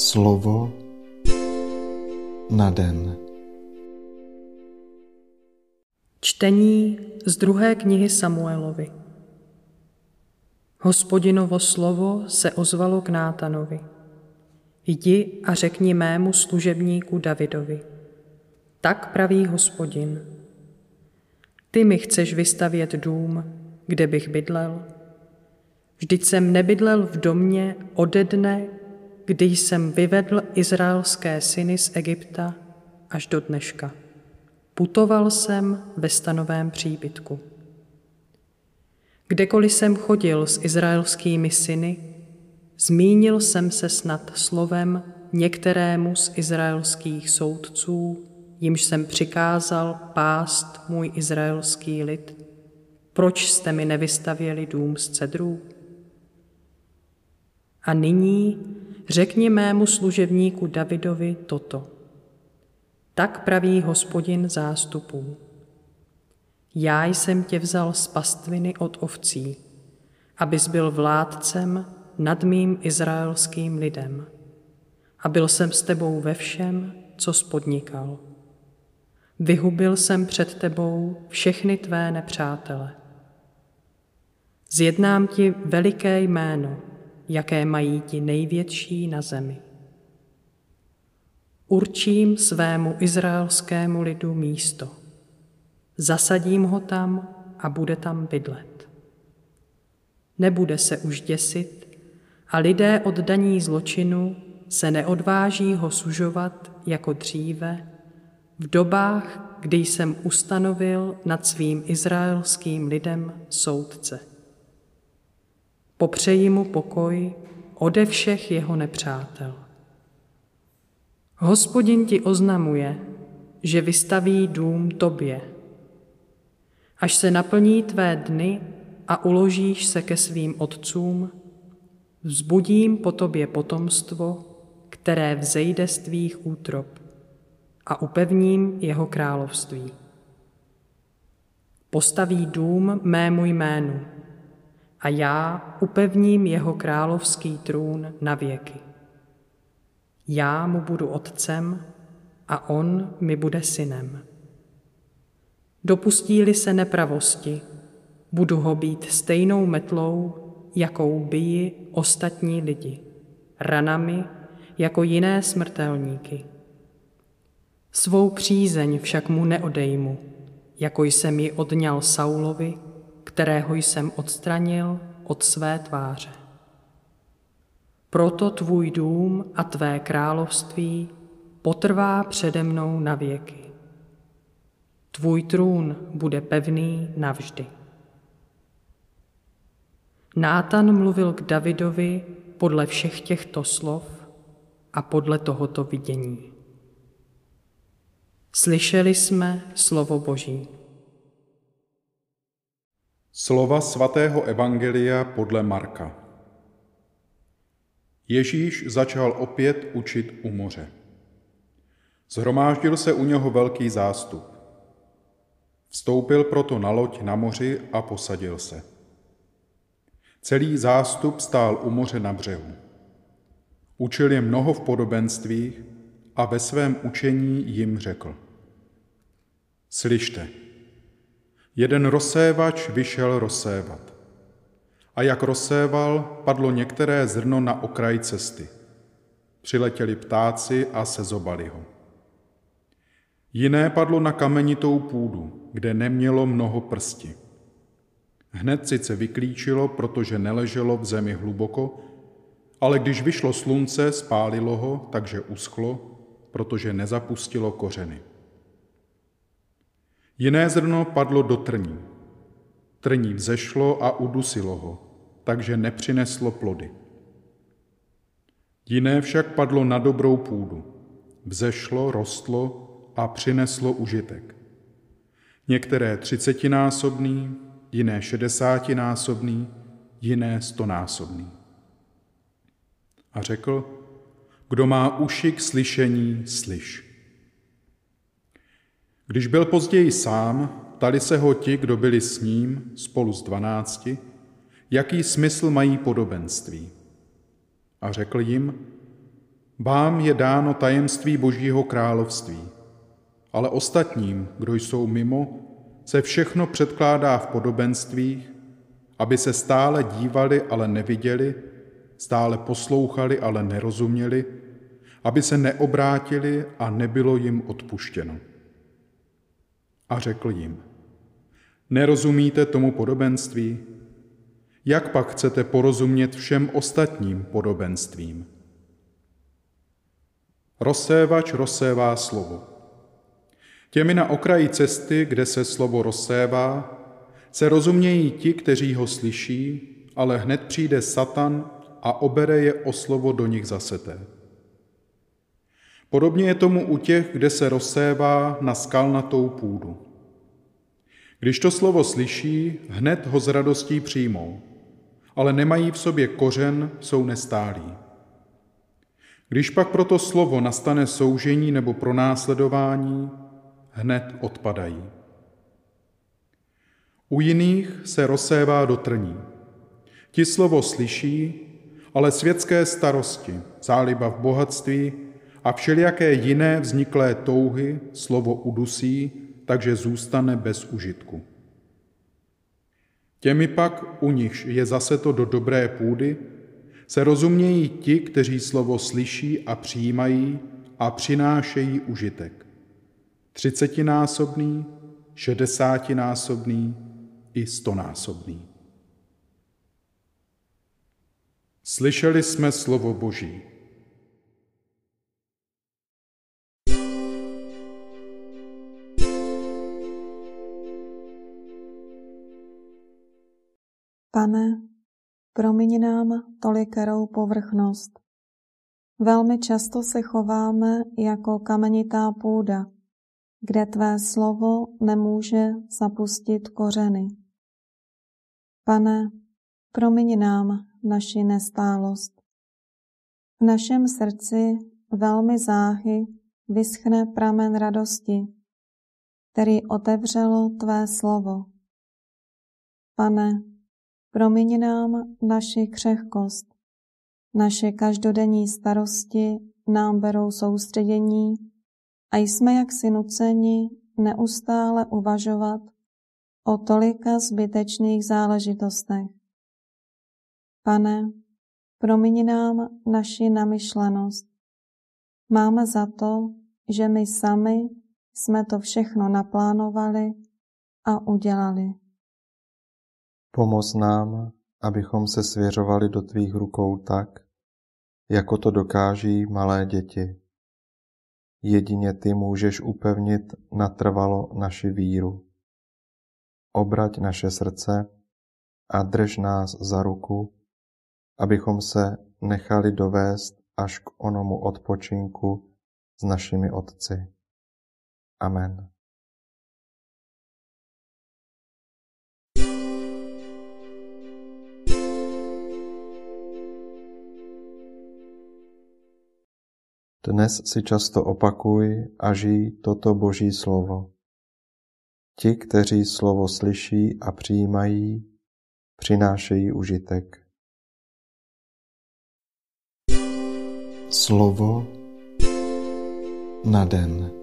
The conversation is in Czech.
Slovo na den. Čtení z druhé knihy Samuelovi. Hospodinovo slovo se ozvalo k Nátanovi. Jdi a řekni mému služebníku Davidovi. Tak praví hospodin. Ty mi chceš vystavět dům, kde bych bydlel? Vždyť jsem nebydlel v domě ode dne, kdy jsem vyvedl izraelské syny z Egypta až do dneška. Putoval jsem ve stanovém příbytku. Kdekoliv jsem chodil s izraelskými syny, zmínil jsem se snad slovem některému z izraelských soudců, jimž jsem přikázal pást můj izraelský lid. Proč jste mi nevystavěli dům z cedrů? A nyní řekni mému služebníku Davidovi toto. Tak praví hospodin zástupů. Já jsem tě vzal z pastviny od ovcí, abys byl vládcem nad mým izraelským lidem. A byl jsem s tebou ve všem, co spodnikal. Vyhubil jsem před tebou všechny tvé nepřátele. Zjednám ti veliké jméno, jaké mají ti největší na zemi. Určím svému izraelskému lidu místo. Zasadím ho tam a bude tam bydlet. Nebude se už děsit a lidé oddaní zločinu se neodváží ho sužovat jako dříve v dobách, kdy jsem ustanovil nad svým izraelským lidem soudce. Popřeji mu pokoj ode všech jeho nepřátel. Hospodin ti oznamuje, že vystaví dům tobě. Až se naplní tvé dny a uložíš se ke svým otcům, vzbudím po tobě potomstvo, které vzejde z tvých útrop a upevním jeho království. Postaví dům mému jménu, a já upevním jeho královský trůn na věky. Já mu budu otcem a on mi bude synem. Dopustí-li se nepravosti, budu ho být stejnou metlou, jakou bíjí ostatní lidi, ranami jako jiné smrtelníky. Svou přízeň však mu neodejmu, jako jsem ji odňal Saulovi, kterého jsem odstranil od své tváře. Proto tvůj dům a tvé království potrvá přede mnou na věky. Tvůj trůn bude pevný navždy. Nátan mluvil k Davidovi podle všech těchto slov a podle tohoto vidění. Slyšeli jsme slovo Boží. Slova svatého Evangelia podle Marka. Ježíš začal opět učit u moře. Zhromáždil se u něho velký zástup. Vstoupil proto na loď na moři a posadil se. Celý zástup stál u moře na břehu. Učil je mnoho v podobenstvích a ve svém učení jim řekl. Slyšte, Jeden rozsévač vyšel rozsévat. A jak rozséval, padlo některé zrno na okraj cesty. Přiletěli ptáci a sezobali ho. Jiné padlo na kamenitou půdu, kde nemělo mnoho prsti. Hned sice vyklíčilo, protože neleželo v zemi hluboko, ale když vyšlo slunce, spálilo ho, takže uschlo, protože nezapustilo kořeny. Jiné zrno padlo do trní. Trní vzešlo a udusilo ho, takže nepřineslo plody. Jiné však padlo na dobrou půdu. Vzešlo, rostlo a přineslo užitek. Některé třicetinásobný, jiné šedesátinásobný, jiné stonásobný. A řekl, kdo má uši k slyšení, slyš. Když byl později sám, tali se ho ti, kdo byli s ním, spolu s dvanácti, jaký smysl mají podobenství. A řekl jim, Vám je dáno tajemství Božího království, ale ostatním, kdo jsou mimo, se všechno předkládá v podobenstvích, aby se stále dívali, ale neviděli, stále poslouchali, ale nerozuměli, aby se neobrátili a nebylo jim odpuštěno. A řekl jim, nerozumíte tomu podobenství? Jak pak chcete porozumět všem ostatním podobenstvím? Rozsévač rozsévá slovo. Těmi na okraji cesty, kde se slovo rozsévá, se rozumějí ti, kteří ho slyší, ale hned přijde Satan a obere je o slovo do nich zaseté. Podobně je tomu u těch, kde se rozsévá na skalnatou půdu. Když to slovo slyší, hned ho s radostí přijmou, ale nemají v sobě kořen, jsou nestálí. Když pak proto slovo nastane soužení nebo pronásledování, hned odpadají. U jiných se rozsévá do trní. Ti slovo slyší, ale světské starosti, záliba v bohatství a všelijaké jiné vzniklé touhy slovo udusí, takže zůstane bez užitku. Těmi pak, u nichž je zase to do dobré půdy, se rozumějí ti, kteří slovo slyší a přijímají a přinášejí užitek. Třicetinásobný, šedesátinásobný i stonásobný. Slyšeli jsme slovo Boží. Pane, promiň nám tolikerou povrchnost. Velmi často se chováme jako kamenitá půda, kde tvé slovo nemůže zapustit kořeny. Pane, promiň nám naši nestálost. V našem srdci velmi záhy vyschne pramen radosti, který otevřelo tvé slovo. Pane, promiň nám naši křehkost. Naše každodenní starosti nám berou soustředění a jsme jaksi nuceni neustále uvažovat o tolika zbytečných záležitostech. Pane, promiň nám naši namyšlenost. Máme za to, že my sami jsme to všechno naplánovali a udělali. Pomoz nám, abychom se svěřovali do tvých rukou tak, jako to dokáží malé děti. Jedině ty můžeš upevnit natrvalo naši víru. Obrať naše srdce a drž nás za ruku, abychom se nechali dovést až k onomu odpočinku s našimi otci. Amen. Dnes si často opakuj a žij toto Boží slovo. Ti, kteří slovo slyší a přijímají, přinášejí užitek. Slovo na den.